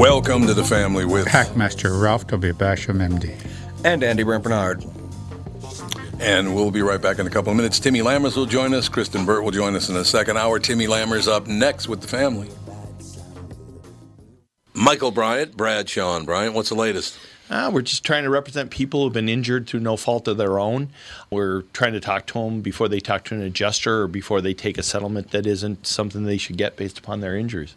Welcome to the family with Hackmaster Ralph W. Basham, MD. And Andy Brant Bernard. And we'll be right back in a couple of minutes. Timmy Lammers will join us. Kristen Burt will join us in the second hour. Timmy Lammers up next with the family. Michael Bryant, Bradshaw Bryant, what's the latest? Uh, we're just trying to represent people who've been injured through no fault of their own. We're trying to talk to them before they talk to an adjuster or before they take a settlement that isn't something they should get based upon their injuries.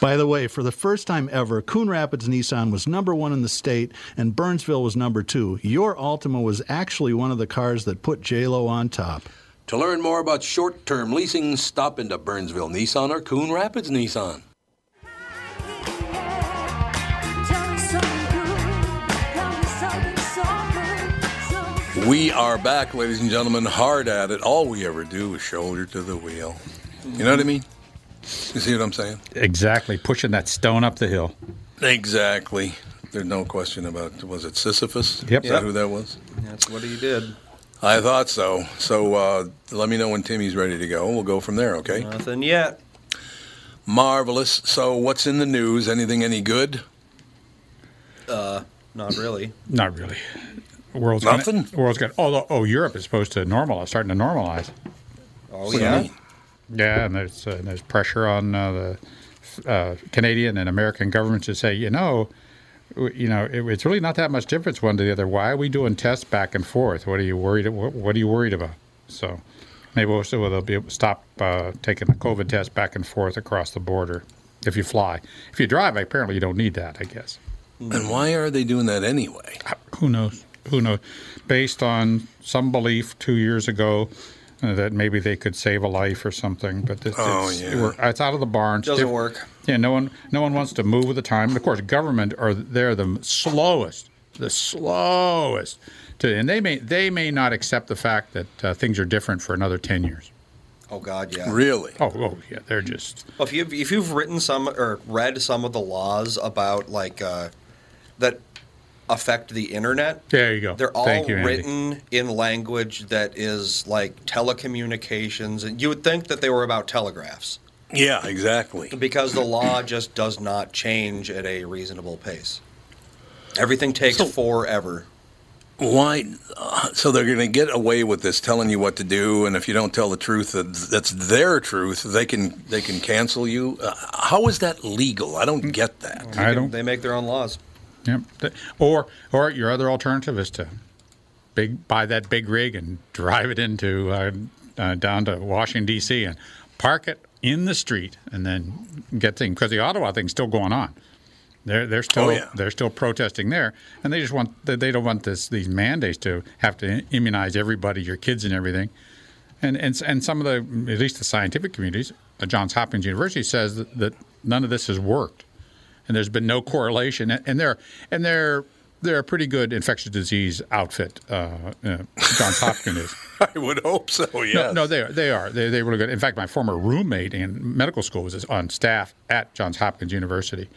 By the way, for the first time ever, Coon Rapids Nissan was number one in the state and Burnsville was number two. Your Altima was actually one of the cars that put JLo on top. To learn more about short-term leasing, stop into Burnsville Nissan or Coon Rapids Nissan. We are back, ladies and gentlemen, hard at it. All we ever do is shoulder to the wheel. You know what I mean? You see what I'm saying? Exactly, pushing that stone up the hill. Exactly. There's no question about Was it Sisyphus? Yep. Is that who that was? That's what he did. I thought so. So uh, let me know when Timmy's ready to go. We'll go from there, okay? Nothing yet. Marvelous. So what's in the news? Anything any good? Uh, not really. Not really. World's Nothing? Gonna, world's got. Although, oh, Europe is supposed to normalize, starting to normalize. Oh What do you yeah. Yeah, and there's uh, there's pressure on uh, the uh, Canadian and American governments to say, you know, w- you know, it, it's really not that much difference one to the other. Why are we doing tests back and forth? What are you worried? What, what are you worried about? So maybe we'll, so they'll be able to stop uh, taking the COVID test back and forth across the border if you fly. If you drive, apparently you don't need that. I guess. And why are they doing that anyway? Who knows? Who knows? Based on some belief two years ago uh, that maybe they could save a life or something, but this, Oh, it's, yeah. we're- it's out of the barn. It's Doesn't diff- work. Yeah, no one, no one wants to move with the time. And of course, government are they're the slowest, the slowest. To, and they may they may not accept the fact that uh, things are different for another ten years. Oh God, yeah. Really? Oh, oh yeah, they're just Well, if you've if you've written some or read some of the laws about like uh, that affect the internet, there. You go. they're all Thank you, written in language that is like telecommunications, and you would think that they were about telegraphs Yeah, exactly. because the law just does not change at a reasonable pace. Everything takes So- forever. Why? Uh, so they're going to get away with this, telling you what to do, and if you don't tell the truth, that that's their truth. They can they can cancel you. Uh, how is that legal? I don't get that. I don't. They make their own laws. Yep. Or or your other alternative is to big buy that big rig and drive it into uh, uh, down to Washington D.C. and park it in the street and then get things because the Ottawa thing's still going on. They're they're still Oh, yeah. they're still protesting there, and they just want they don't want this these mandates to have to immunize everybody, your kids and everything. And and and some of the at least the scientific communities, uh, Johns Hopkins University says that, that none of this has worked and there's been no correlation and they're and they're they're a pretty good infectious disease outfit. Uh, uh, Johns Hopkins is. I would hope so. Yes. No, no, they are. They are. They, they're really good. In fact, my former roommate in medical school was on staff at Johns Hopkins University.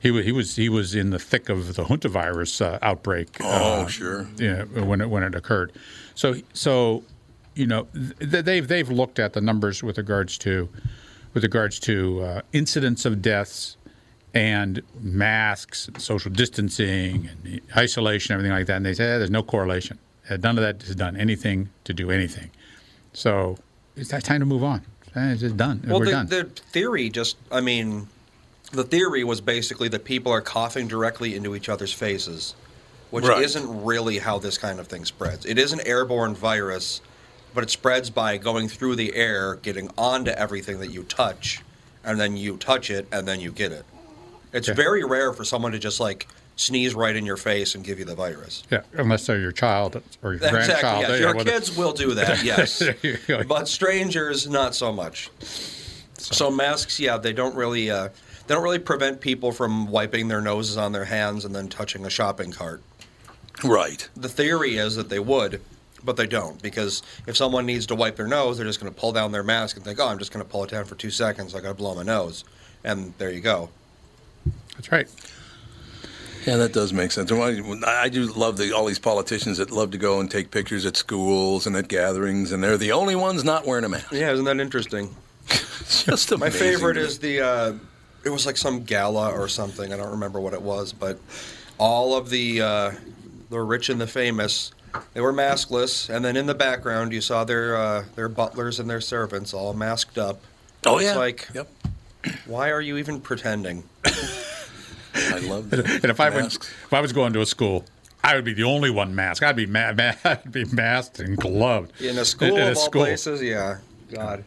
He was he was he was in the thick of the hantavirus uh, outbreak. Oh, uh, sure. Yeah, when it when it occurred. So so, you know, th- they've they've looked at the numbers with regards to with regards to uh, incidents of deaths and masks, social distancing, and isolation, everything like that. And they say eh, there's no correlation. Uh, None of that has done anything to do anything. So it's that time to move on. Eh, It's just done. Well, We're the, done. the theory just, I mean, the theory was basically that people are coughing directly into each other's faces, which Right. isn't really how this kind of thing spreads. It is an airborne virus, but it spreads by going through the air, getting onto everything that you touch, and then you touch it, and then you get it. It's Yeah. very rare for someone to just like sneeze right in your face and give you the virus. yeah, unless they're your child or your Exactly. grandchild. Yes. Your well, kids will do that. Yes. There you go. but strangers not so much. So masks, yeah, they don't really uh, they don't really prevent people from wiping their noses on their hands and then touching a shopping cart. Right. The theory is that they would, but they don't because if someone needs to wipe their nose, they're just going to pull down their mask and think, "Oh, I'm just going to pull it down for two seconds. I got to blow my nose," and there you go. That's right. Yeah, that does make sense. I, I do love the, all these politicians that love to go and take pictures at schools and at gatherings, and they're the only ones not wearing a mask. Yeah, isn't that interesting? It's just My favorite is the. Uh, it was like some gala or something. I don't remember what it was, but all of the uh, the rich and the famous, they were maskless, and then in the background you saw their uh, their butlers and their servants all masked up. Oh It's yeah. like- yep. Why are you even pretending? I love that. And if I went, if I was going to a school, I would be the only one masked. I'd be ma- ma- I'd be masked and gloved. In a school In a of all school. places, yeah. God,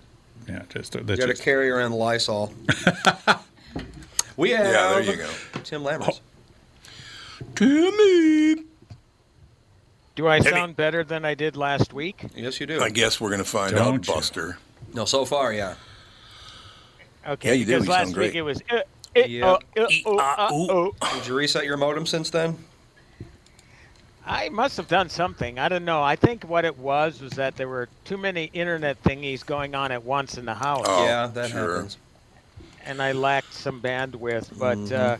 Yeah, just you that's got to carry around Lysol. we have Yeah, there you go. Tim Lammers. Timmy. Do I sound better than I did last week? Yes, you do. I guess we're going to find Don't out, you? Buster. No, so far, yeah. Okay, Yeah, you do. because You last sound great. week it was. Uh, Yeah. uh, uh, Ee, uh, ooh. Did you reset your modem since then? I must have done something. I don't know. I think what it was was that there were too many internet thingies going on at once in the house, Oh, yeah, that sure. happens. and I lacked some bandwidth. But Mm-hmm. uh,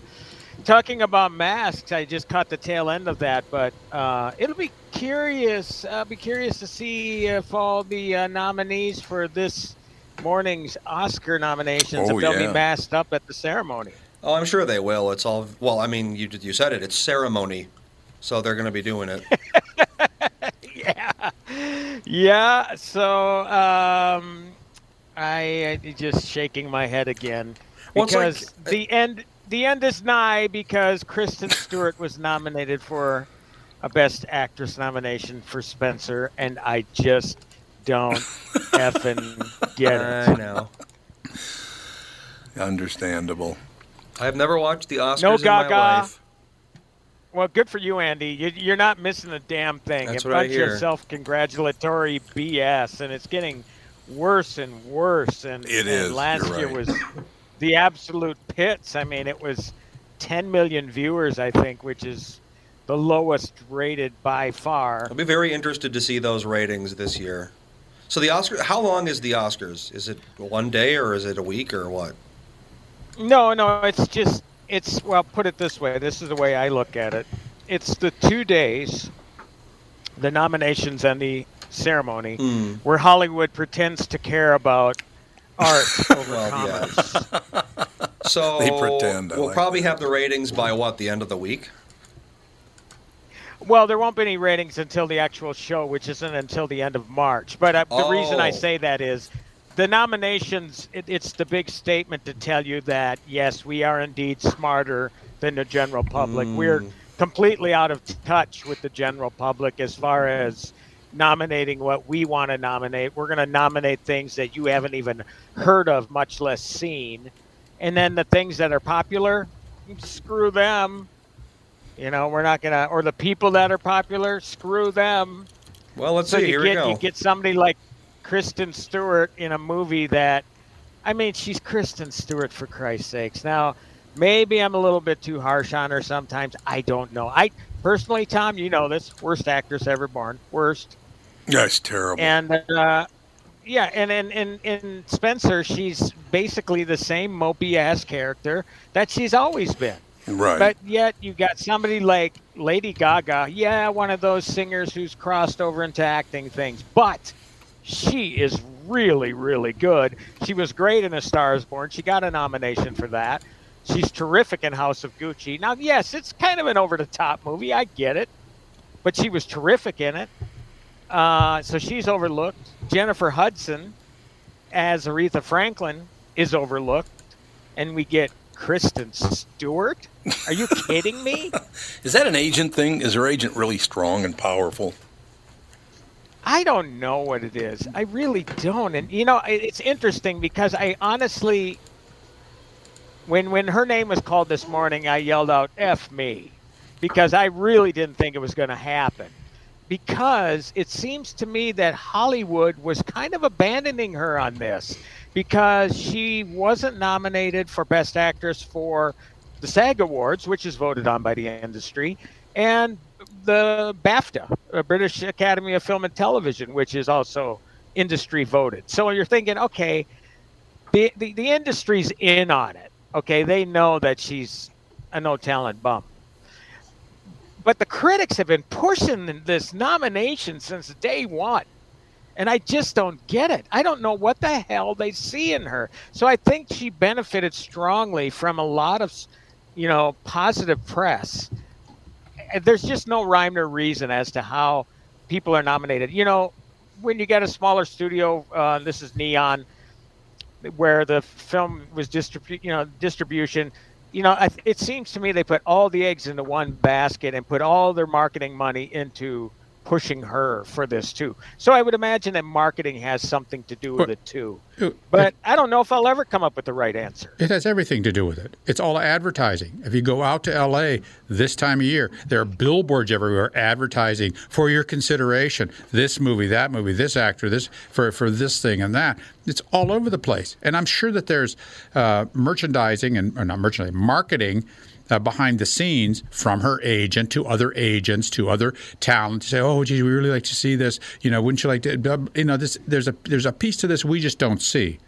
talking about masks, I just caught the tail end of that. But uh, it'll be curious. I'll be curious to see if all the uh, nominees for this morning's Oscar nominations, Oh, if they'll yeah. be masked up at the ceremony. Oh, I'm sure they will. It's all well. I mean, you you said it. It's ceremony, so they're going to be doing it. yeah, yeah. So um, I, I just shaking my head again Well, like- because the end the end is nigh because Kristen Stewart was nominated for a Best Actress nomination for Spencer, and I just don't effing get I it. know. Understandable. I've never watched the Oscars No in my Gaga. life. Well, good for you, Andy. You, you're not missing a damn thing. That's a what I bunch hear. of self-congratulatory BS, and it's getting worse and worse. And It and is, Last you're year right. was the absolute pits. I mean, it was 10 million viewers, I think, which is the lowest rated by far. I'll be very interested to see those ratings this year. So the Oscar, how long is the Oscars? Is it one day or is it a week or what? No, no, it's just it's well, put it this way. This is the way I look at it. It's the two days, the nominations and the ceremony, Hmm. where Hollywood pretends to care about art over Well, commerce. So They pretend, I we'll like probably have the ratings by what the end of the week. Well, there won't be any ratings until the actual show, which isn't until the end of March. But uh, the reason I Oh. say that is the nominations, it, it's the big statement to tell you that, yes, we are indeed smarter than the general public. We're completely out of touch with the general public as far as nominating what we want to nominate. We're going to nominate things that you haven't even heard of, much less seen. And then the things that are popular, screw them. You know, we're not gonna, or the people that are popular, screw them. Well, let's So see. you Here get we go. you get somebody like Kristen Stewart in a movie that, I mean, she's Kristen Stewart for Christ's sakes. Now, maybe I'm a little bit too harsh on her sometimes. I don't know. I personally, Tom, you know this worst actress ever born, worst. That's terrible. And uh, yeah, and in, in in Spencer, she's basically the same mopey ass character that she's always been. Right. But yet you got somebody like Lady Gaga, yeah, one of those singers who's crossed over into acting things, but she is really, really good. She was great in A Star Is Born. She got a nomination for that. She's terrific in House of Gucci. Now, yes, it's kind of an over the top movie. I get it, but she was terrific in it. Uh, so she's overlooked. Jennifer Hudson as Aretha Franklin is overlooked, and we get Kristen Stewart. Are you kidding me? Is that an agent thing? Is her agent really strong and powerful? I don't know what it is. I really don't. And you know, it's interesting because I honestly, when when her name was called this morning, I yelled out "F me," because I really didn't think it was going to happen. Because it seems to me that Hollywood was kind of abandoning her on this, because she wasn't nominated for Best Actress for the SAG Awards, which is voted on by the industry, and the BAFTA, uh, British Academy of Film and Television, which is also industry voted. So you're thinking, okay, the, the, the industry's in on it. Okay, they know that she's a no talent bum. But the critics have been pushing this nomination since day one. And I just don't get it. I don't know what the hell they see in her. So I think she benefited strongly from a lot of, you know, positive press there's just no rhyme or reason as to how people are nominated. You know, when you get a smaller studio, uh, this is Neon, where the film was distribu- you know, distribution. You know, it seems to me they put all the eggs into one basket and put all their marketing money into pushing her for this too. So I would imagine that marketing has something to do with it too. Uh, But I don't know if I'll ever come up with the right answer. It has everything to do with it. It's all advertising. If you go out to LA this time of year, there are billboards everywhere advertising for your consideration. This movie, that movie, this actor, this for for this thing and that. It's all over the place. And I'm sure that there's uh, merchandising and not merchandising, marketing uh, behind the scenes from her agent to other agents to other talent to say, "Oh, geez, we really like to see this. You know, wouldn't you like to? You know, this there's a there's a piece to this we just don't see."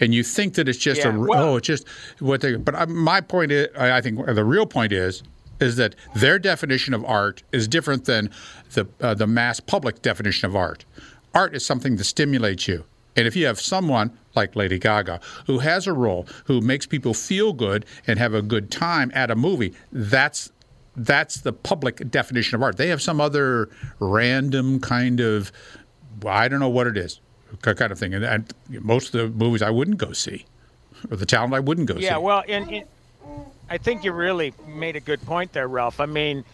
and you think that it's just Yeah, a well- oh, it's just what they. But my point is, I think the real point is, is that their definition of art is different than the uh, the mass public definition of art. Art is something that stimulates you, and if you have someone like Lady Gaga who has a role who makes people feel good and have a good time at a movie, that's that's the public definition of art. They have some other random kind of, I don't know what it is, kind of thing. And, and most of the movies I wouldn't go see, or the talent I wouldn't go see. Yeah, well, and, and I think you really made a good point there, Ralph. I mean,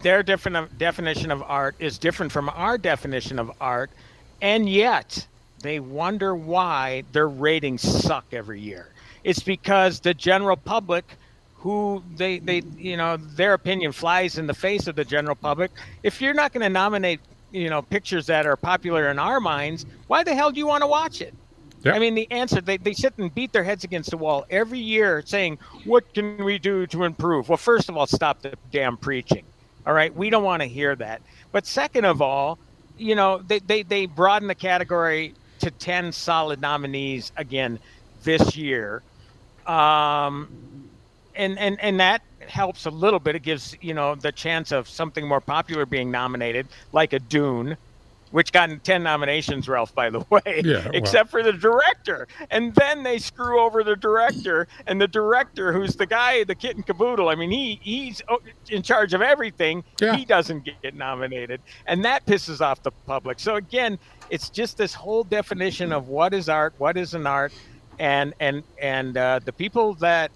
their different definition of art is different from our definition of art, and yet they wonder why their ratings suck every year. It's because the general public who they, they you know their opinion flies in the face of the general public if you're not going to nominate you know pictures that are popular in our minds why the hell do you want to watch it. I mean, the answer, they, they sit and beat their heads against the wall every year saying, What can we do to improve? Well, first of all, stop the damn preaching. All right. We don't want to hear that. But second of all, you know, they, they, they broaden the category to 10 solid nominees again this year. Um, and, and, and that helps a little bit. It gives, you know, the chance of something more popular being nominated, like a Dune, which got 10 nominations, Ralph, by the way, Yeah, well. except for the director. And then they screw over the director, and the director, who's the guy, the kit and caboodle, I mean, he he's oh, in charge of everything. Yeah. He doesn't get nominated. And that pisses off the public. So, again, it's just this whole definition of what is art, what is an art. And, and, and uh, the people that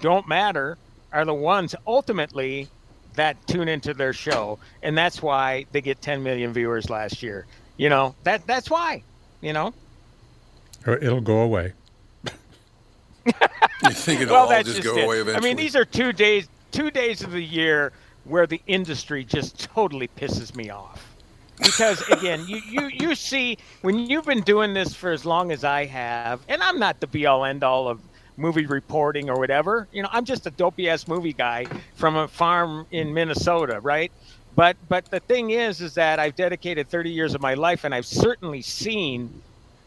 don't matter are the ones ultimately that tune into their show and that's why they get 10 million viewers last year you know that that's why you know Or it'll go away. You think it'll well all that's just, just go it. away eventually? i mean these are two days two days of the year where the industry just totally pisses me off because again you, you you see when you've been doing this for as long as i have and i'm not the be all end all of movie reporting or whatever. You know, I'm just a dopey ass movie guy from a farm in Minnesota, right? But but the thing is, is that I've dedicated 30 years of my life, and I've certainly seen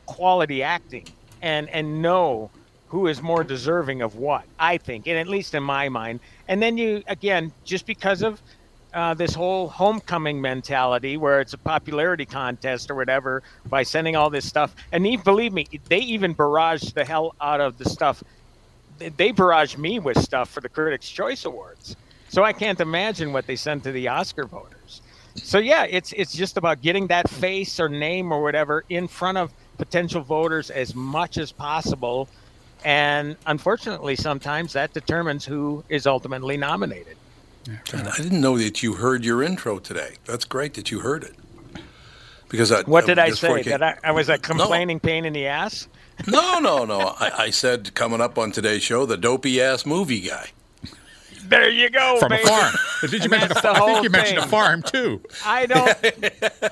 quality acting and and know who is more deserving of what I think, and at least in my mind. And then you again, just because of uh, this whole homecoming mentality where it's a popularity contest or whatever by sending all this stuff. And even, believe me, they even barrage the hell out of the stuff. They barrage me with stuff for the Critics' Choice Awards. So I can't imagine what they send to the Oscar voters. So yeah, it's it's just about getting that face or name or whatever in front of potential voters as much as possible. And unfortunately, sometimes that determines who is ultimately nominated. And I didn't know that you heard your intro today. That's great that you heard it. Because I, what did I before say? That I, I was a complaining pain in the ass. No, no, no. I, I said coming up on today's show, the dopey ass movie guy. There you go, From a farm. Did you And mention a farm? I think you mentioned a farm too. I don't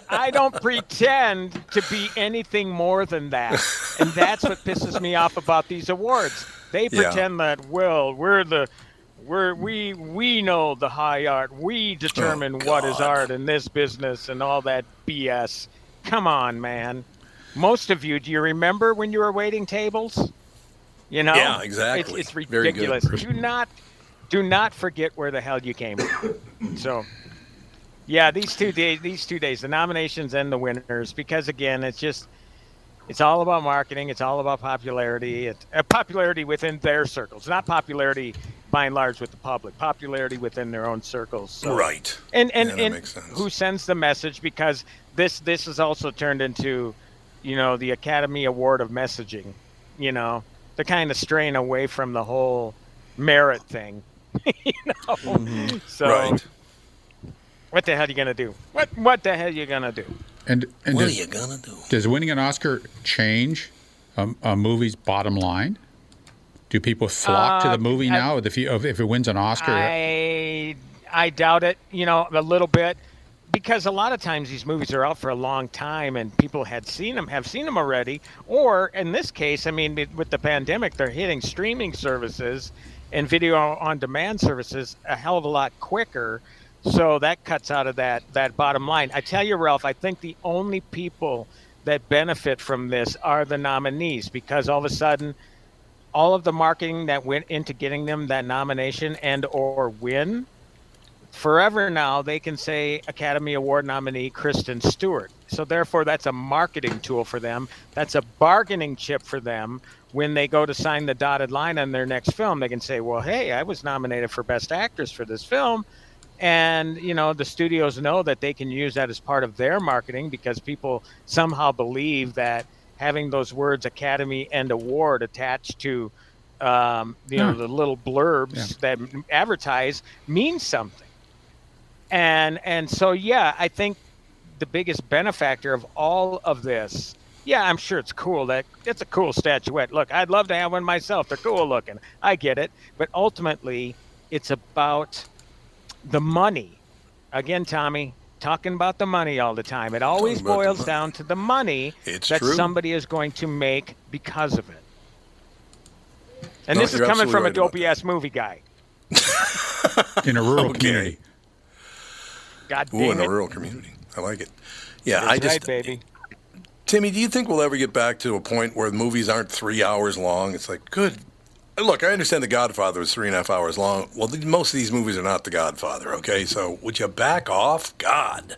I don't pretend to be anything more than that. And that's what pisses me off about these awards. They Yeah. pretend that well, we're the we're we we know the high art. We determine oh, what is art in this business and all that BS. Come on, man. Most of you, do you remember when you were waiting tables? You know? Yeah, exactly. It's, it's ridiculous. Do not do not forget where the hell you came from. So yeah, these two days, these two days, the nominations and the winners, because again, it's just, it's all about marketing. It's all about popularity. It's uh, popularity within their circles, not popularity by and large with the public. Popularity within their own circles. So. Right. And and, Yeah, and who sends the message? Because this this has also turned into, you know, the Academy Award of messaging. You know, the kind of straying away from the whole merit thing. you know, so right. what the hell are you gonna do? What what the hell are you gonna do? And, and What are you gonna do? does winning an Oscar change a, a movie's bottom line? Do people flock to Uh, the movie I- now if, you, if it wins an Oscar? I I doubt it. You know, a little bit because a lot of times these movies are out for a long time and people had seen them, have seen them already. Or in this case, I mean, with- the pandemic, they're hitting streaming services and video on demand services a hell of a lot quicker. So that cuts out of that that bottom line. I tell you, Ralph, I think the only people that benefit from this are the nominees because all of a sudden all of the marketing that went into getting them that nomination and or win forever now they can say academy award nominee kristen stewart. So therefore that's a marketing tool for them. That's a bargaining chip for them. When they go to sign the dotted line on their next film they can say well hey i was nominated for best actress for this film. And you know the studios know that they can use that as part of their marketing because people somehow believe that having those words academy and award attached to um, you know the little blurbs that advertise means something and and so yeah i think the biggest benefactor of all of this yeah i'm sure it's cool that it's a cool statuette. Look i'd love to have one myself. They're cool looking. I get it. But ultimately it's about the money. Again tommy talking about the money all the time. It always Talking about the boils down to the money It's that true. somebody is going to make because of it. And No, this is coming from a right about dopey ass movie guy. in a rural Okay. community. God Ooh, damn in a rural community. I like it. Yeah, That's I just, right, baby Timmy, do you think we'll ever get back to a point where movies aren't three hours long? It's like, good. Look, I understand The Godfather was three and a half hours long. Well, th- most of these movies are not The Godfather, okay? So would you back off? God.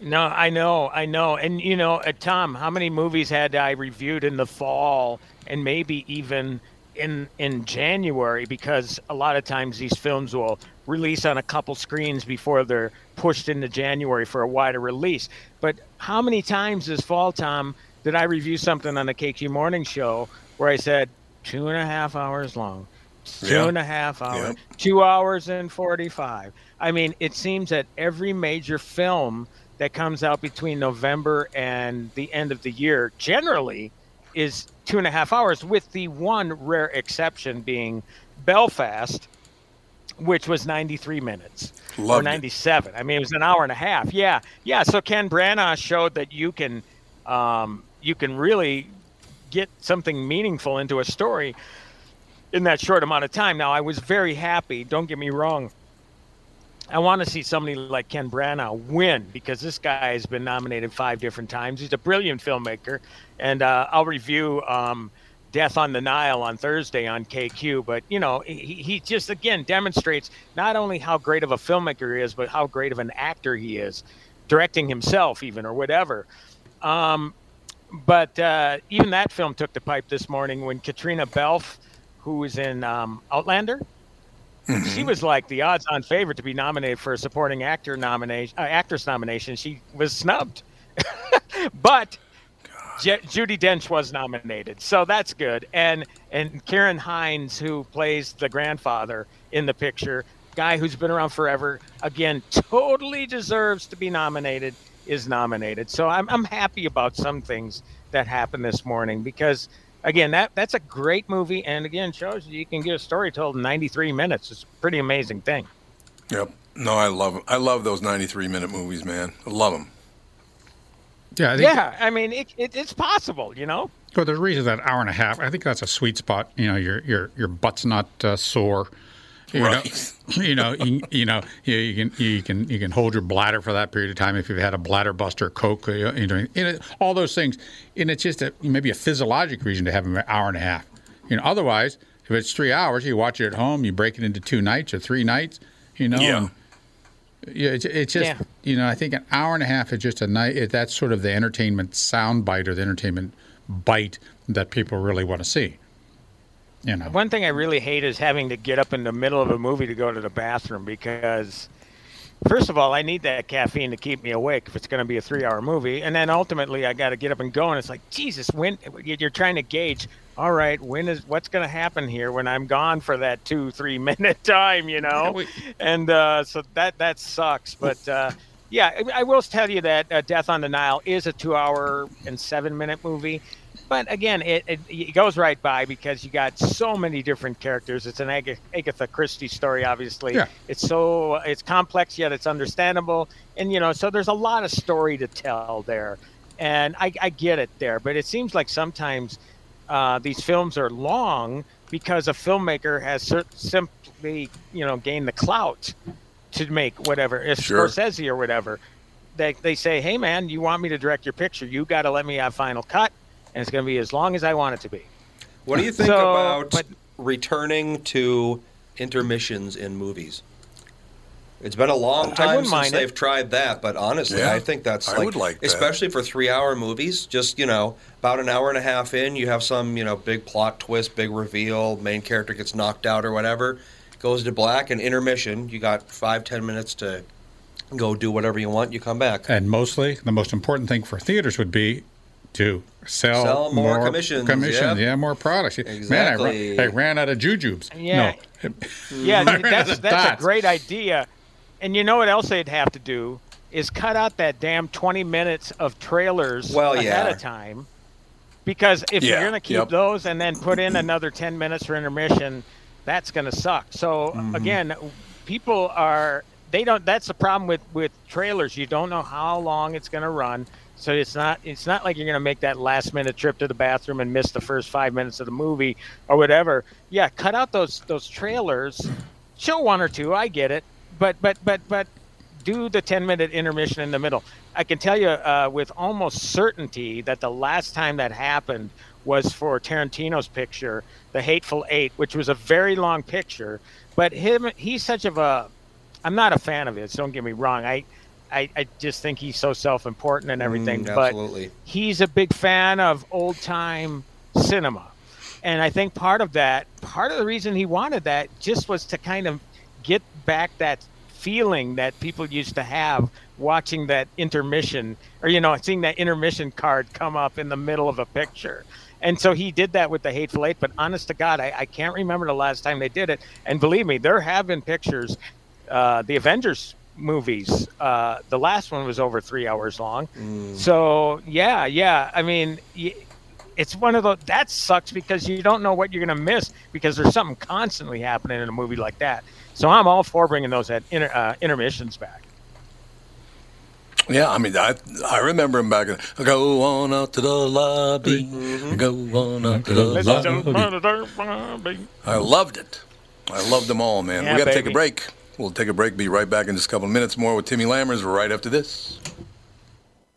No, I know, I know. And you know, uh, Tom, how many movies had I reviewed in the fall and maybe even in in January because a lot of times these films will release on a couple screens before they're pushed into January for a wider release. But how many times this fall, Tom, did I review something on the KQ Morning Show where I said two and a half hours long, two Yeah. and a half hours, Yep. two hours and 45. I mean, it seems that every major film that comes out between November and the end of the year generally is two and a half hours, with the one rare exception being Belfast, which was 93 minutes or Loved it. 97. I mean, it was an hour and a half. Yeah, yeah. So Ken Branagh showed that you can, um, you can really get something meaningful into a story in that short amount of time. Now, I was very happy. Don't get me wrong. I want to see somebody like Ken Branagh win because this guy has been nominated five different times. He's a brilliant filmmaker, and uh, I'll review um, Death on the Nile on Thursday on KQ. But you know, he, he just again demonstrates not only how great of a filmmaker he is, but how great of an actor he is, directing himself even or whatever. Um, but uh, even that film took the pipe this morning when Caitriona Balfe, who was in um, Outlander, she was like the odds-on favorite to be nominated for a supporting actor nomination, uh, actress nomination. She was snubbed, but J- Judi Dench was nominated, so that's good. And and Ciaran Hinds, who plays the grandfather in the picture, guy who's been around forever, again, totally deserves to be nominated. Is nominated, so I'm I'm happy about some things that happened this morning because again, that that's a great movie, and again, shows you you can get a story told in 93 minutes. It's a pretty amazing thing. Yep. No, I love 'em. I love those 93 minute movies, man. I love them. Yeah, I think, Yeah, I mean, it, it, it's possible, you know. Well, there's a reason that hour and a half. I think that's a sweet spot. You know, your your your butt's not uh, sore. You Right. Know, you know, you, you know, you, you can you can you can hold your bladder for that period of time if you've had a bladder buster, coke, uh, you know, you know, all those things. And it's just a, maybe a physiologic reason to have an hour and a half. You know, otherwise, if it's three hours, you watch it at home, you break it into two nights or three nights. You know, Yeah. and yeah, it's, it's just Yeah. you know I think an hour and a half is just a night. it- That's sort of the entertainment sound bite or the entertainment bite that people really want to see. You know, One thing I really hate is having to get up in the middle of a movie to go to the bathroom because, first of all, I need that caffeine to keep me awake if it's going to be a three-hour movie, and then ultimately I got to get up and go, and it's like Jesus, when you're trying to gauge. All right, when is what's going to happen here when I'm gone for that two, three minute time, you know? we- and uh, so that that sucks. But uh, yeah, I, I will tell you that uh, Death on the Nile is a two-hour and seven-minute movie. But again, it, it, it goes right by because you got so many different characters. It's an Ag- Agatha Christie story, obviously. Yeah. It's so it's complex yet it's understandable, and you know, so there's a lot of story to tell there, and I, I get it there. But it seems like sometimes uh, these films are long because a filmmaker has simply, you know, gained the clout to make whatever, if Sure. Scorsese or whatever. They, they say, hey man, you want me to direct your picture? You got to let me have final cut, and it's going to be as long as I want it to be. What do you think So, about but- returning to intermissions in movies? It's been a long time since mind they've tried that, but honestly, Yeah, I think that's I like, would like that. especially for three-hour movies. Just you know, about an hour and a half in, you have some you know big plot twist, big reveal, main character gets knocked out or whatever, goes to black, and intermission. You got five ten minutes to go do whatever you want. You come back. and mostly the most important thing for theaters would be to sell, Sell more commissions, commissions, yep. yeah, more products. Man, I, Exactly. ran, I ran out of jujubes. Yeah. No, Yeah, that's that's a great idea. And you know what else they'd have to do is cut out that damn 20 minutes of trailers Well, ahead yeah. of time. Because if Yeah, you're going to keep yep. those and then put in another 10 minutes for intermission, that's going to suck. So Mm-hmm. again, people are they don't that's the problem with with trailers. You don't know how long it's going to run. So it's not it's not like you're going to make that last minute trip to the bathroom and miss the first 5 minutes of the movie or whatever. Yeah, cut out those those trailers. Show one or two, I get it. But but but but do the 10 minute intermission in the middle. I can tell you uh, with almost certainty that the last time that happened was for Tarantino's picture, The Hateful Eight, which was a very long picture. But him, he's such of a. I'm not a fan of his. Don't get me wrong. I, I, I just think he's so self-important and everything. Mm, but absolutely. he's a big fan of old time cinema. And I think part of that, part of the reason he wanted that just was to kind of get back that feeling that people used to have watching that intermission or, you know, seeing that intermission card come up in the middle of a picture. And so he did that with the Hateful Eight. But honest to God, I, I can't remember the last time they did it. And believe me, there have been pictures. Uh, the Avengers movies, uh, the last one was over three hours long. So yeah, yeah. I mean, it's one of those that sucks because you don't know what you're going to miss because there's something constantly happening in a movie like that. So I'm all for bringing those at inter, uh, intermissions back. Yeah, I mean, I I remember him back. In, go on out to the lobby. Go on out to the lobby. jump on the dirt, Bobby. I loved it. I loved them all, man. Yeah, we got to take a break. We'll take a break. Be right back in just a couple of minutes. More with Timmy Lammers right after this.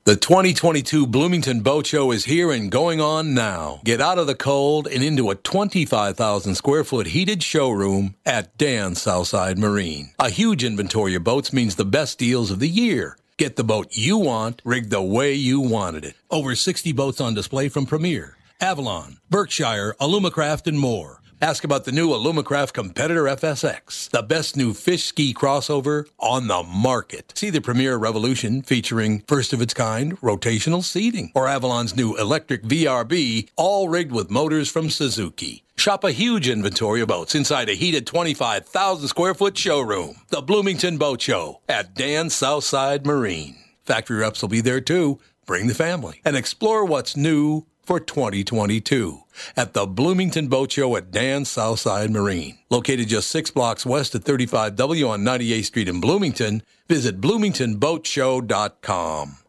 The 2022 Bloomington Boat Show is here and going on now. Get out of the cold and into a 25,000 square foot heated showroom at Dan Southside Marine. A huge inventory of boats means the best deals of the year. Get the boat you want, rigged the way you wanted it. Over 60 boats on display from Premier, Avalon, Berkshire, Alumacraft, and more. Ask about the new Alumacraft Competitor FSX, the best new fish ski crossover on the market. See the Premier Revolution featuring first of its kind rotational seating, or Avalon's new electric VRB, all rigged with motors from Suzuki. Shop a huge inventory of boats inside a heated 25,000 square foot showroom. The Bloomington Boat Show at Dan Southside Marine. Factory reps will be there too. Bring the family and explore what's new for 2022 at the Bloomington Boat Show at Dan Southside Marine. Located just six blocks west of 35W on 98th Street in Bloomington, visit bloomingtonboatshow.com.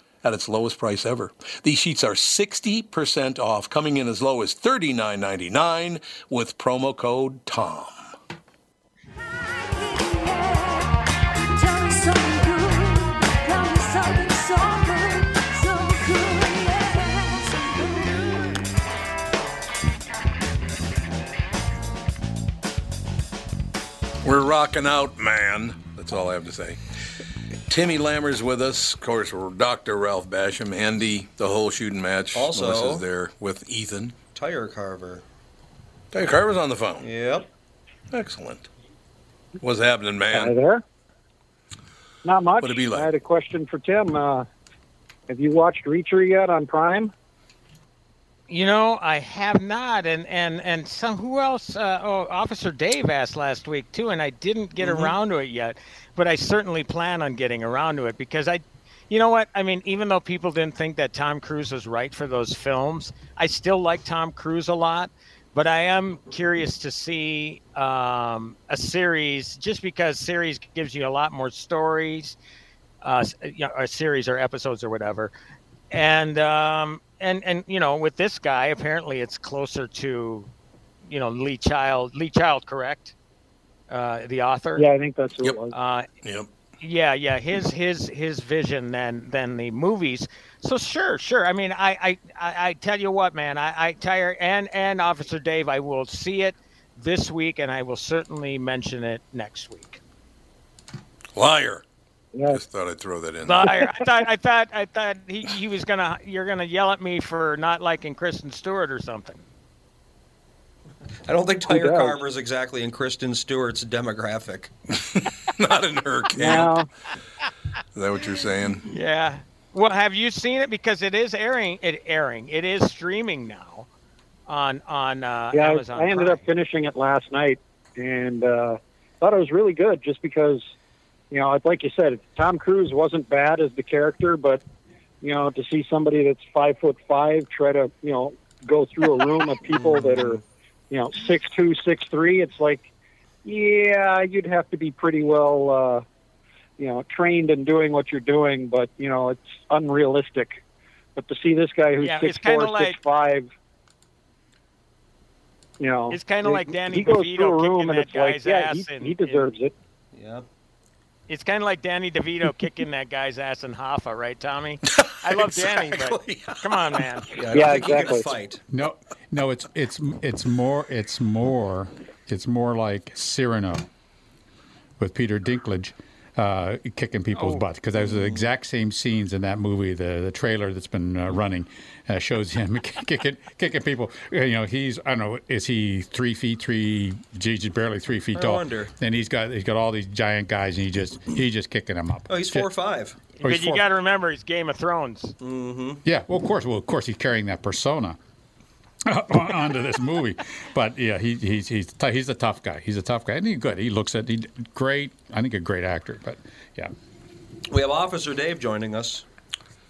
at its lowest price ever. These sheets are 60% off, coming in as low as $39.99 with promo code TOM. We're rocking out, man. That's all I have to say. Timmy Lammer's with us. Of course, Dr. Ralph Basham, Andy, the whole shooting match. Also- Melissa's there with Ethan. Tire carver. Tire Carver's on the phone. Yep. Excellent. What's happening, man? Hi man? there. Not much. What'd it be like? I had a question for Tim. Uh, have you watched Reacher yet on Prime? You know, I have not, and and and some who else? Uh, oh, Officer Dave asked last week too, and I didn't get around to it yet. But I certainly plan on getting around to it because I, you know what? I mean, even though people didn't think that Tom Cruise was right for those films, I still like Tom Cruise a lot. But I am curious to see um, a series, just because series gives you a lot more stories, uh, you know, a series or episodes or whatever and um and and you know with this guy apparently it's closer to you know lee child lee child correct uh the author Yeah, I think that's who Yep. it was. uh Yep. yeah yeah his his his vision than than the movies so sure sure i mean i i i, I tell you what man i i tire and and officer dave i will see it this week and i will certainly mention it next week Liar. Yeah, Just thought I'd throw that in. Liar. I thought I thought I thought he, he was gonna you're gonna yell at me for not liking Kristen Stewart or something. I don't think Who tire carver is exactly in Kristen Stewart's demographic. Not in her camp. now, Is that what you're saying? Yeah. Well, have you seen it? Because it is airing. It airing. It is streaming now on on uh, yeah, I, Amazon. I ended Prime. up finishing it last night and uh, thought it was really good just because, you know, like you said, Tom Cruise wasn't bad as the character, but, you know, to see somebody that's five foot five try to, you know, go through a room of people that are, you know, six two, six three. It's like, yeah, you'd have to be pretty well, uh, you know, trained in doing what you're doing. But you know, it's unrealistic. But to see this guy who's Yeah, six four, like- six five, you know, It's kinda like Danny he goes DeVito through a room kicking and that it's like, guy's yeah, he, in- he deserves it. Yep. It's kind of like Danny DeVito kicking that guy's ass in Hoffa, right, Tommy? I love Danny, but come on, man. Yeah, Yeah, exactly. fight. No, no, it's it's it's more it's more it's more like Cyrano with Peter Dinklage uh, kicking people's Oh. butts because those are the exact same scenes in that movie. The the trailer that's been uh, running uh, shows him kicking kicking people. You know, he's I don't know, is he three feet three? He's just barely three feet I tall. wonder. And he's got he's got all these giant guys, and he just he's just kicking them up. Oh, he's four or five. Oh, But you got to remember, he's Game of Thrones. yeah, well, of course, well, of course, he's carrying that persona onto this movie. But yeah, he, he's he's t- he's a tough guy. He's a tough guy, and he's good. He looks at he great. I think a great actor. But yeah, We have Officer Dave joining us.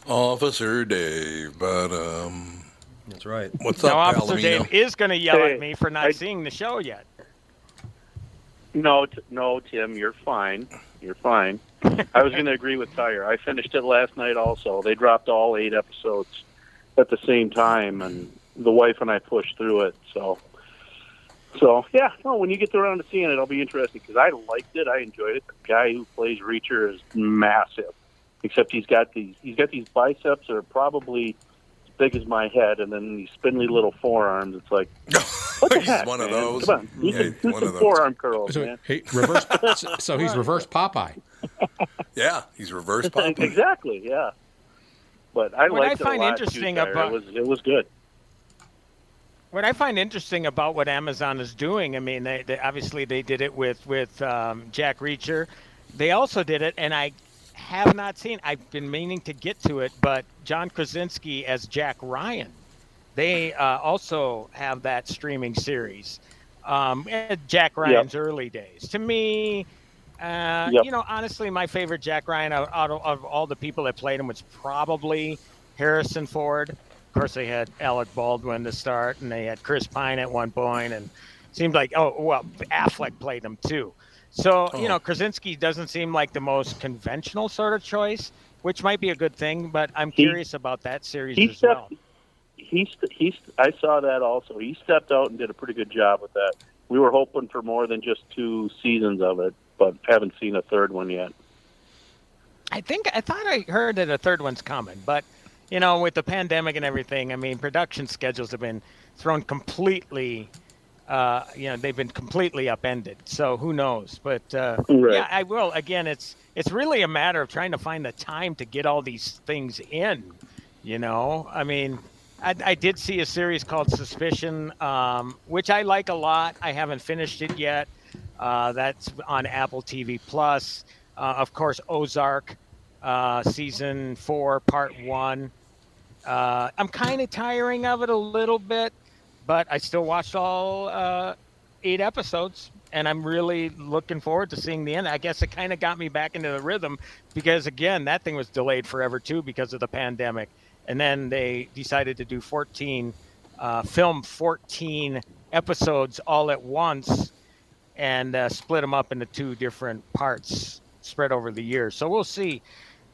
Officer Dave, but um, That's right. what's Now, up, Officer Palomino? Dave is going to yell Hey, at me for not I- seeing the show yet. No, t- no, Tim, you're fine. You're fine. I was going to agree with Tyre. I finished it last night. Also, they dropped all eight episodes at the same time, and the wife and I pushed through it. So, so yeah. No, when you get around to seeing it, it'll be interesting because I liked it. I enjoyed it. The guy who plays Reacher is massive, except he's got these he's got these biceps that are probably as big as my head, and then these spindly little forearms. It's like what the He's heck, one of those. Come on, you Yeah, can do one some of those. forearm curls, so man. he reverse. so- so he's reverse Popeye. Yeah, he's reverse Popeye. exactly, yeah. But I What I liked it find a lot interesting about- it was it was good. What I find interesting about what Amazon is doing, I mean, they, they obviously they did it with with um, Jack Reacher. They also did it, and I have not seen. I've been meaning to get to it, but John Krasinski as Jack Ryan. They uh, also have that streaming series. Um, eh, Jack Ryan's early days. To me, uh, Yep. you know, honestly, my favorite Jack Ryan out, out of, of all the people that played him was probably Harrison Ford. Of course, they had Alec Baldwin to start, and they had Chris Pine at one point, and seemed like oh well, Affleck played him too. So you know, oh. Krasinski doesn't seem like the most conventional sort of choice, which might be a good thing. But I'm He- curious about that series as stepped. well. He st- he. I saw that also. He stepped out and did a pretty good job with that. We were hoping for more than just two seasons of it, but haven't seen a third one yet. I think I thought I heard that a third one's coming, but you know, with the pandemic and everything, I mean, production schedules have been thrown completely. Uh, you know, they've been completely upended. So who knows? But uh, Right. yeah, I will. Again, it's it's really a matter of trying to find the time to get all these things in. You know, I mean, I, I did see a series called Suspicion, um, which I like a lot. I haven't finished it yet. Uh, that's on Apple TV Plus. Uh, of course, Ozark, uh, season four, part one. Uh, I'm kind of tiring of it a little bit, but I still watched all uh, eight episodes, and I'm really looking forward to seeing the end. I guess it kind of got me back into the rhythm because, again, that thing was delayed forever too because of the pandemic, and then they decided to do 14, uh, film 14 episodes all at once, and uh, split them up into two different parts spread over the years. So we'll see.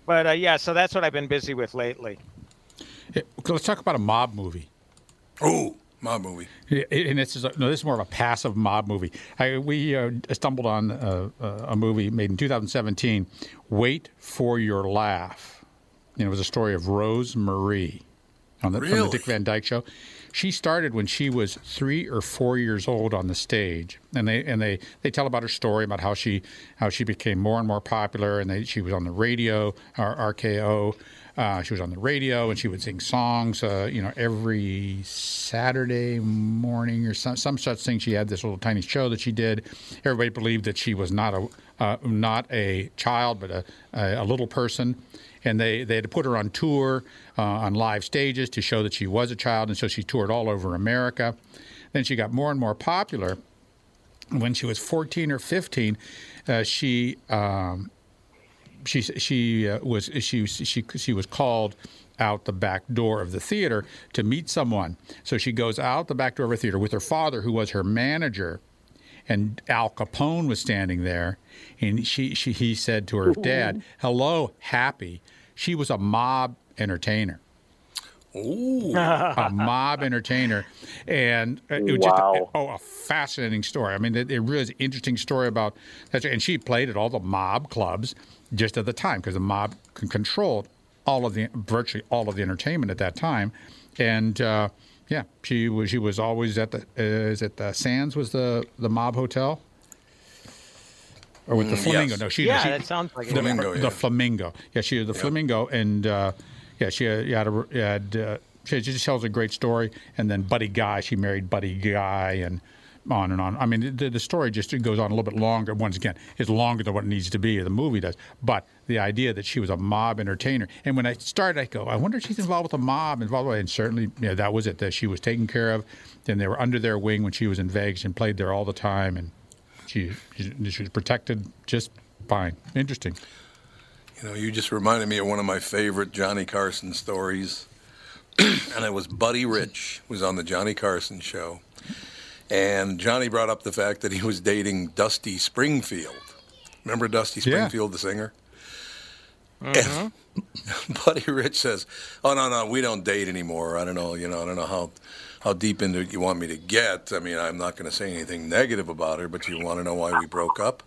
But uh, yeah, so that's what I've been busy with lately. Let's talk about a mob movie. Oh, mob movie. And this is a, no, this is more of a passive mob movie. I, we uh, stumbled on uh, uh, a movie made in 2017. Wait for your laugh. And it was a story of Rose Marie on the, from the Dick Van Dyke Show. She started when she was three or four years old on the stage, and they and they, they tell about her story about how she how she became more and more popular, and they, she was on the radio, or RKO. Uh, she was on the radio, and she would sing songs, uh, you know, every Saturday morning or some some such thing. She had this little tiny show that she did. Everybody believed that she was not a uh, not a child, but a, a, a little person and they, they had to put her on tour uh, on live stages to show that she was a child, and so she toured all over America. Then she got more and more popular. When she was 14 or 15, uh, she um, she she uh, was she she she was called out the back door of the theater to meet someone. So she goes out the back door of a theater with her father, who was her manager, and Al Capone was standing there, and she, she he said to her dad, "Hello, Happy." She was a mob entertainer. Ooh. a mob entertainer, and uh, it was Wow. just oh a fascinating story. I mean, it, it really is an interesting story about that. And she played at all the mob clubs just at the time because the mob con- controlled all of the virtually all of the entertainment at that time, and uh, yeah, she was she was always at the uh, is it the Sands was the the mob hotel. Or with the Mm, Flamingo? yes. No, she. Yeah, she, that sounds like it. the, Flamingo, the flamingo. Yeah, she was the flamingo, and uh, yeah, she had, had, a, had uh, she just tells a great story. And then Buddy Guy, she married Buddy Guy, and on and on. I mean, the, the story just goes on a little bit longer. Once again, it's longer than what it needs to be. The movie does, but the idea that she was a mob entertainer. And when I started, I go, I wonder if she's involved with a mob, involved with, and certainly, yeah, that was it. That she was taken care of. Then they were under their wing when she was in Vegas and played there all the time, and she she, she was protected just fine. Interesting. You know, you just reminded me of one of my favorite Johnny Carson stories. and it was Buddy Rich was on the Johnny Carson show. And Johnny brought up the fact that he was dating Dusty Springfield. Remember Dusty Yeah. Springfield, the singer? Uh-huh. And Buddy Rich says, "Oh no, no, we don't date anymore. I don't know, you know, I don't know how how deep into it you want me to get. I mean, I'm not going to say anything negative about her, but you want to know why we broke up?"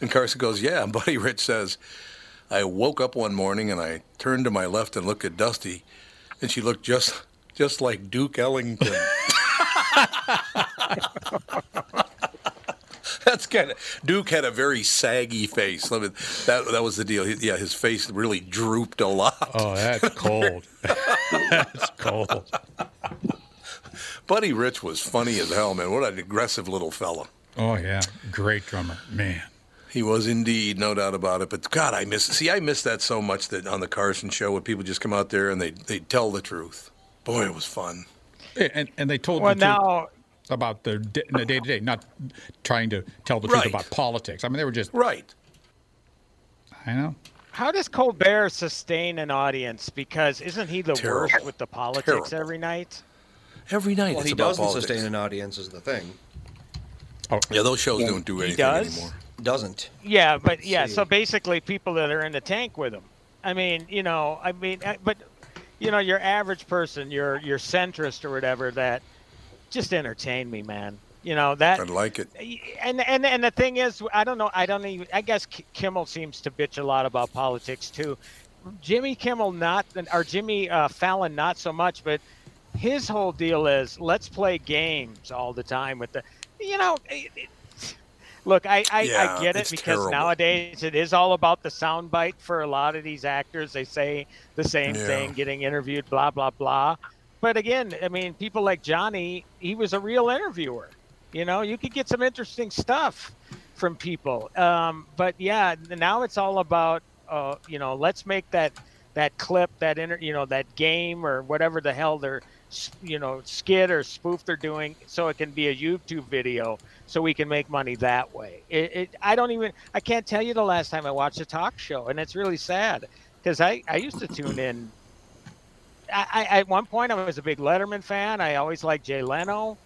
And Carson goes, "Yeah." And Buddy Rich says, "I woke up one morning and I turned to my left and looked at Dusty, and she looked just just like Duke Ellington." That's kind of Duke had a very saggy face. Let that that was the deal. He- yeah, his face really drooped a lot. Oh, that's cold. that's cold. Buddy Rich was funny as hell, man. What an aggressive little fella. Oh yeah, great drummer, man. He was indeed, no doubt about it. But God, I miss. See, I miss that so much that on the Carson show, when people just come out there and they they tell the truth. Boy, it was fun. Yeah, And and they told Well, the truth now about the the day to day, not trying to tell the truth Right. about politics. I mean, they were just Right. I know. How does Colbert sustain an audience? Because isn't he the Terrible. worst with the politics Terrible. every night? Every night. Well, it's he about doesn't politics. sustain an audience, is the thing. Oh. Yeah, those shows don't do He anything does? anymore. Doesn't. Yeah, but yeah. see. So basically, people that are in the tank with him. I mean, you know, I mean, I- but you know, your average person, your your centrist or whatever, that just entertain me, man. You know that I'd like it. and and and the thing is, I don't know. I don't even. I guess K- Kimmel seems to bitch a lot about politics too. Jimmy Kimmel not, or Jimmy uh, Fallon not so much, but his whole deal is let's play games all the time with the, you know. It, it, look, I I, Yeah, I get it because terrible. nowadays it is all about the soundbite for a lot of these actors. They say the same Yeah. thing, getting interviewed, blah blah blah. But again, I mean, people like Johnny, he was a real interviewer. You know, you could get some interesting stuff from people. Um, but yeah, now it's all about, uh, you know, let's make that that clip, that inter, you know, that game or whatever the hell they're, you know, skit or spoof they're doing, so it can be a YouTube video, so we can make money that way. It, it I don't even, I can't tell you the last time I watched a talk show, and it's really sad because I I used to tune in. I, I, at one point, I was a big Letterman fan. I always liked Jay Leno.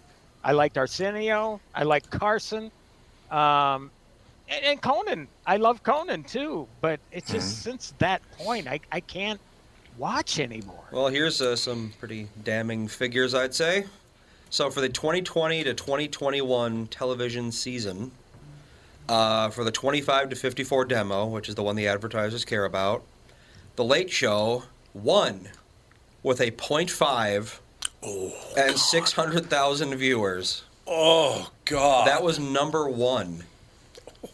I liked Arsenio. I liked Carson. Um, and, and Conan. I love Conan too. But it's just since that point, I, I can't watch anymore. Well, here's uh, some pretty damning figures, I'd say. So for the 2020 to 2021 television season, uh, for the 25 to 54 demo, which is the one the advertisers care about, The Late Show won with a 0.5 and 600,000 viewers. Oh God. That was number one.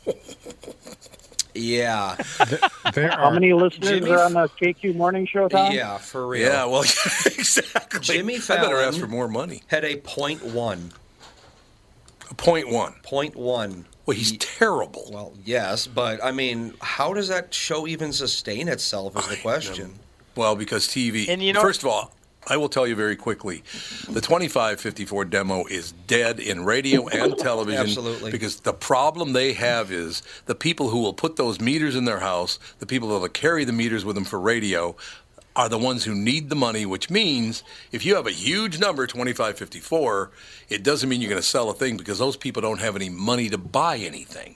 Yeah. There How are many listeners Jimmy are on the KQ Morning Show, Tom? Yeah, for real. Yeah, well, exactly. Jimmy I better ask for more money. Had a point one. A point one. Point one. Well, he's terrible. Well, yes, but I mean, how does that show even sustain itself? Is the question. Well, because TV. And you know- first of all, I will tell you very quickly, the 2554 demo is dead in radio and television. Absolutely. Because the problem they have is the people who will put those meters in their house, the people that will carry the meters with them for radio, are the ones who need the money, which means if you have a huge number, 2554, it doesn't mean you're going to sell a thing because those people don't have any money to buy anything.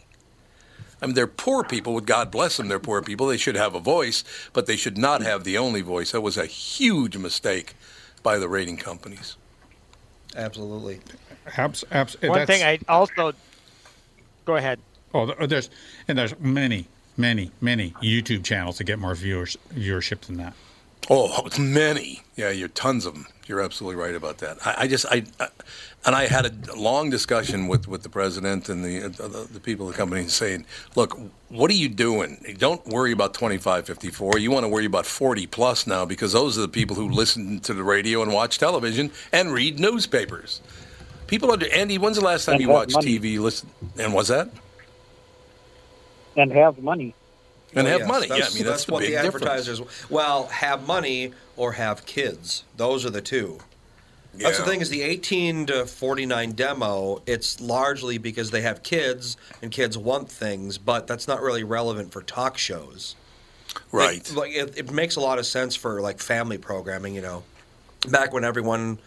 I mean, they're poor people. With God bless them, they're poor people. They should have a voice, but they should not have the only voice. That was a huge mistake by the rating companies. Absolutely. Abs, abs, One that's- thing I also go ahead. Oh, there's and there's many, many, many YouTube channels that get more viewers viewership than that. Oh, many. Yeah, you're tons of them. You're absolutely right about that. I, I just, I, I, and I had a long discussion with, with the president and the, the the people of the company saying, look, what are you doing? Don't worry about 2554. You want to worry about 40 plus now because those are the people who listen to the radio and watch television and read newspapers. People under Andy, when's the last time And you watched money. TV? Listen, and was that? and have money. And Oh, have yes, money. Yeah, I mean that's, the what big the difference. Well, have money or have kids. Those are the two. That's the thing is the 18 to 49 demo. It's largely because they have kids and kids want things, but that's not really relevant for talk shows. Right. It, like it, it makes a lot of sense for like family programming. You know, back when everyone,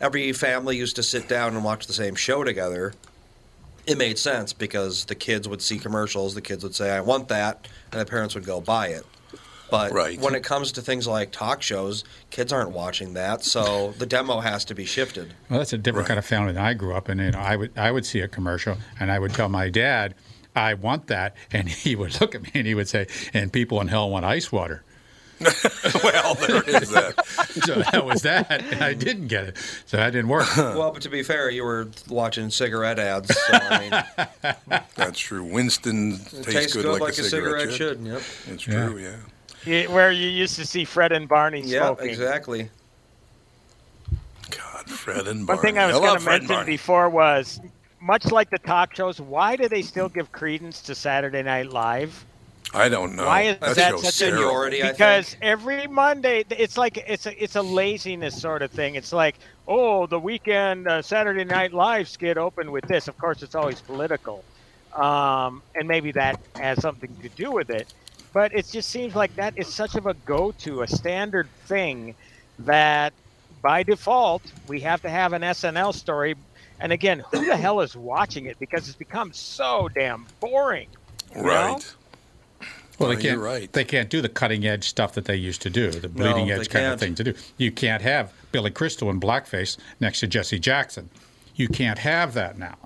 every family used to sit down and watch the same show together. It made sense because the kids would see commercials. The kids would say, "I want that," and the parents would go buy it. But Right. when it comes to things like talk shows, kids aren't watching that, so the demo has to be shifted. Well, that's a different kind of family than I grew up in. You know, I would I would see a commercial and I would tell my dad, "I want that," and he would look at me and he would say, "And people in hell want ice water." well, there is that. so that was that, and I didn't get it, so that didn't work. well, but to be fair, you were watching cigarette ads. So, I mean, That's true. Winston it tastes, good, like, a cigarette, should. Yep. It's true, yeah. Y- Where you used to see Fred and Barney Yeah, smoking. exactly. God, Fred and Barney. One thing I was going to mention before was, much like the talk shows, why do they still give credence to Saturday Night Live? I don't know. Why is that that show's such a terrible. Seniority, I Because think. every Monday, it's like it's a it's a laziness sort of thing. It's like, oh, the weekend uh, Saturday Night Live skit opened with this. Of course, it's always political, um, and maybe that has something to do with it. But it just seems like that is such of a go-to, a standard thing that by default we have to have an SNL story. And again, who the hell is watching it? Because it's become so damn boring. you know? Right. Well, they can't. right. They can't do the cutting edge stuff that they used to do, the bleeding they edge kind can't. of thing to do. You can't have Billy Crystal in blackface next to Jesse Jackson. You can't have that now.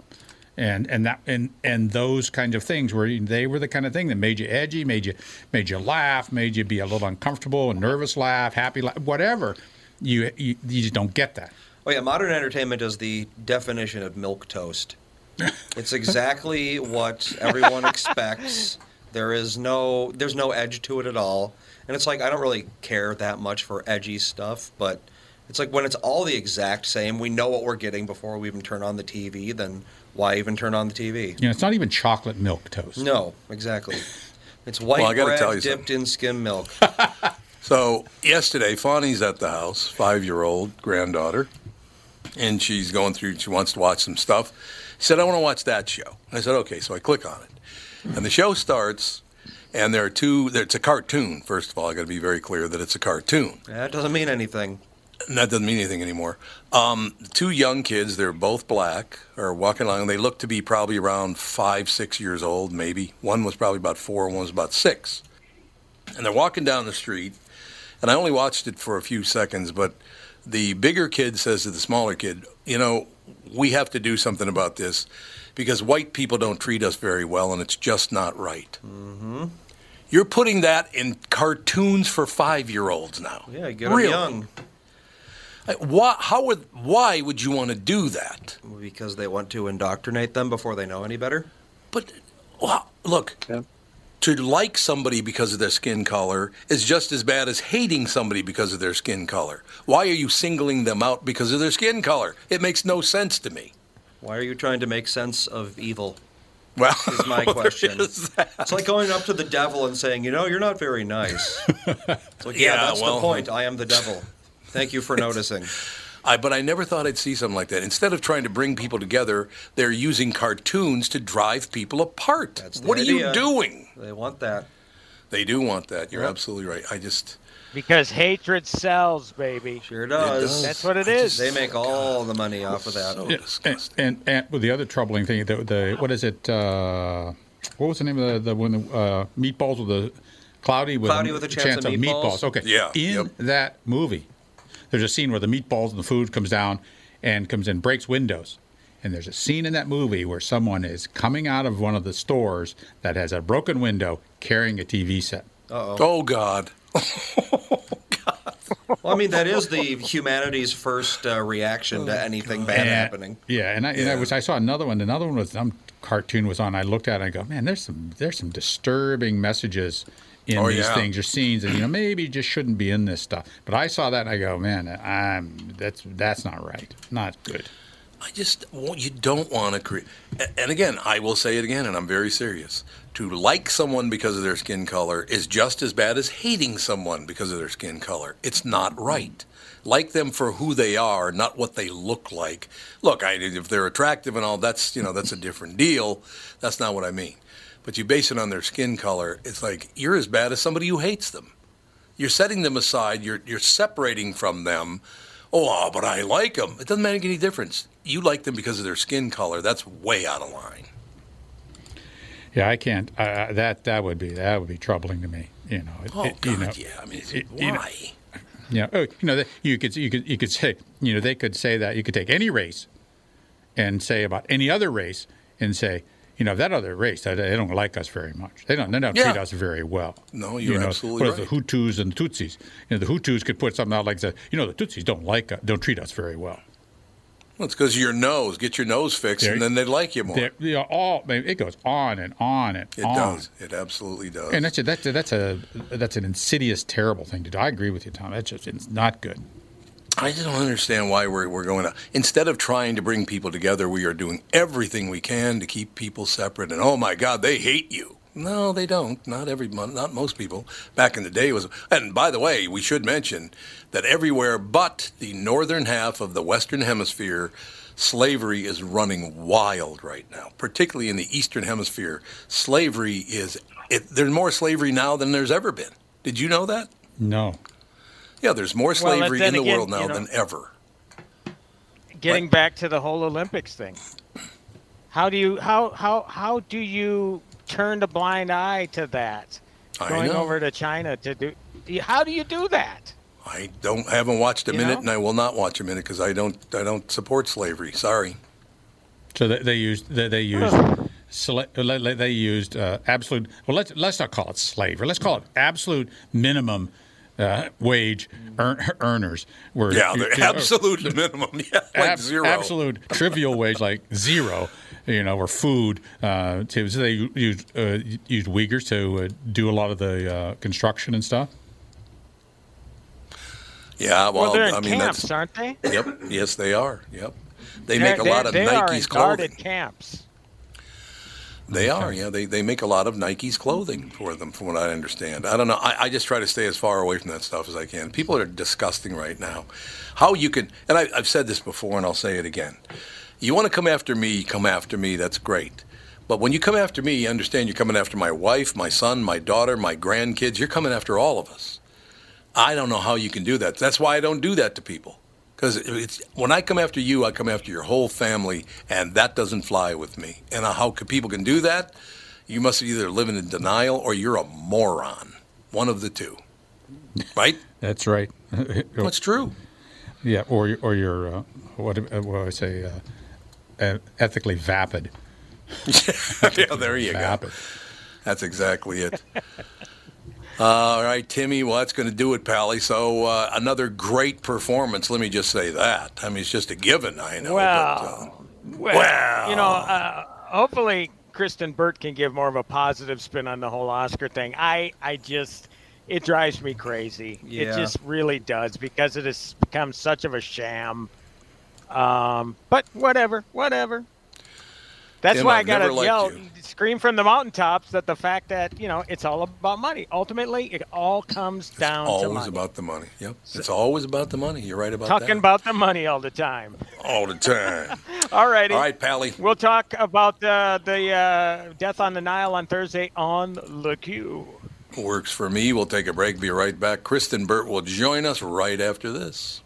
And and that and and those kinds of things where they were the kind of thing that made you edgy, made you made you laugh, made you be a little uncomfortable, a nervous laugh, happy laugh, whatever. You you, you just don't get that. Oh yeah, modern entertainment is the definition of milk toast. It's exactly what everyone expects. There is no there's no edge to it at all. And it's like I don't really care that much for edgy stuff, but it's like when it's all the exact same, we know what we're getting before we even turn on the TV, then why even turn on the TV? You know, it's not even chocolate milk toast. No, exactly. It's white Well, I gotta bread tell you dipped in skim milk. So yesterday, Fawny's at the house, five-year-old granddaughter, and she's going through. She wants to watch some stuff. She said, "I want to watch that show." I said, "Okay." So I click on it, and the show starts, and there are two. There, it's a cartoon. First of all, I got to be very clear that it's a cartoon. That doesn't mean anything. And that doesn't mean anything anymore. Um, two young kids, they're both black, are walking along. They look to be probably around five, six years old, maybe. One was probably about four, one was about six. And they're walking down the street, and I only watched it for a few seconds, but the bigger kid says to the smaller kid, You know, we have to do something about this because white people don't treat us very well, and it's just not right. Mm-hmm. You're putting that in cartoons for five year olds now. Yeah, get them Really? young. I- Why, how would, why would you want to do that? Because they want to indoctrinate them before they know any better. But well, look, to like somebody because of their skin color is just as bad as hating somebody because of their skin color. Why are you singling them out because of their skin color? It makes no sense to me. Why are you trying to make sense of evil? Well, is my there question. is. It's like going up to the devil and saying, "You know, you're not very nice." It's like, yeah, Yeah, that's well- the point. I am the devil. Thank you for noticing. I, but I never thought I'd see something like that. Instead of trying to bring people together, they're using cartoons to drive people apart. That's the what are you doing? They want that. They do want that. You're Yep. absolutely right. I just, Because hatred sells, baby. Sure does. That's what it is. They make all the money off of that. Yeah, and, and and with the other troubling thing, the, the what is it? Uh, what was the name of the the when the uh, meatballs with the cloudy with, Cloudy with a Chance of Meatballs? Okay, Yeah, In that movie, there's a scene where the meatballs and the food comes down and comes in, breaks windows. And there's a scene in that movie where someone is coming out of one of the stores that has a broken window carrying a TV set. Uh-oh. Oh God. Well, I mean, that is the humanity's first uh, reaction to anything bad And- happening. Yeah, and I, and I was I saw another one. Another one was some cartoon was on. I looked at it and I go, man, there's some there's some disturbing messages in Oh, these yeah. things or scenes, and you know maybe just shouldn't be in this stuff. But I saw that and I go, man, I'm that's that's not right, not good. I just well, you don't want to create. And again, I will say it again, and I'm very serious. To like someone because of their skin color is just as bad as hating someone because of their skin color. It's not right. Like them for who they are, not what they look like. Look, I, if they're attractive and all, that's you know that's a different deal. That's not what I mean. But you base it on their skin color. It's like you're as bad as somebody who hates them. You're setting them aside. You're you're separating from them. Oh, but I like them. It doesn't make any difference. You like them because of their skin color. That's way out of line. Yeah, I can't. Uh, that that would be that would be troubling to me. You know. it- Oh it- God, you know, yeah. I mean, it- you know, why? Yeah, oh, you know, that- you could you could you could say you know they could say that you could take any race and say about any other race and say you know that other race they, don't like us very much. They don't they don't Yeah. treat us very well. No, You you're know, absolutely right. the Hutus and the Tutsis? You know, the Hutus could put something out like that. You know, the Tutsis don't like us, don't treat us very well. Well, it's because of your nose. Get your nose fixed, There- and then they'd like you more. They're- you all it goes on and on and It on. does. It absolutely does. And that's a, that's a, that's a that's an insidious, terrible thing to do. I agree with you, Tom. That's just it's not good. I just don't understand why we're, we're going to. Instead of trying to bring people together, we are doing everything we can to keep people separate. And oh my God, they hate you. No, they don't. Not every not most people. Back in the day was. And by the way, we should mention that everywhere but the northern half of the Western Hemisphere, slavery is running wild right now. Particularly in the Eastern Hemisphere, slavery is. It, there's more slavery now than there's ever been. Did you know that? No. Yeah, there's more slavery then in the again, world now you know- than ever. Getting back to the whole Olympics thing. How do you how how how do you turn a blind eye to that? I Going know. over to China to do how do you do that? I don't haven't watched a You minute, know? and I will not watch a minute because I don't I don't support slavery. Sorry. So they, they used they, they used sla- le- le- they used uh, absolute. Well, let's let's not call it slavery. Let's call it absolute minimum uh, wage earn, earners. Were Yeah, the you know, absolute minimum. Yeah, like ab- zero. Absolute trivial wage like zero. You know, or food. Uh, to, so they used uh, used Uyghurs to uh, do a lot of the uh, construction and stuff. Yeah, well, Well, they're in I mean camps, that's. aren't they? Yep. Yes, they are. Yep. They They're- make a lot of Nike's car they are in guarded clothing. camps. They are. Yeah, they, they make a lot of Nike's clothing for them, from what I understand. I don't know. I, I just try to stay as far away from that stuff as I can. People are disgusting right now. How you can, and I, I've said this before, and I'll say it again. You want to come after me, come after me. That's great. But when you come after me, you understand you're coming after my wife, my son, my daughter, my grandkids. You're coming after all of us. I don't know how you can do that. That's why I don't do that to people. Because it's when I come after you, I come after your whole family, and that doesn't fly with me. And how people can do that? You must either live in denial or you're a moron. One of the two, right? That's right. That's true. Yeah, or or you're uh, what, uh, what do I say? Uh, ethically vapid. yeah, there you go. Vapid. That's exactly it. All right, Timmy. Well, that's going to do it, Pally. So uh, another great performance. Let me just say that. I mean, it's just a given. I know. Well, but, uh, well, well. you know, uh, hopefully Kristen Burt can give more of a positive spin on the whole Oscar thing. I, I just, it drives me crazy. Yeah. It just really does because it has become such of a sham. Um, but whatever, whatever. That's Tim, why I I've got to yell, you. Scream from the mountaintops that the fact that you know it's all about money. Ultimately, it all comes down to It's always about the money. Yep. It's always about the money. You're right about it. Talking that. about the money all the time. all the time. All righty. All right, Pally. We'll talk about uh, the uh, death on the Nile on Thursday on the queue. Works for me. We'll take a break. Be right back. Kristen Burt will join us right after this.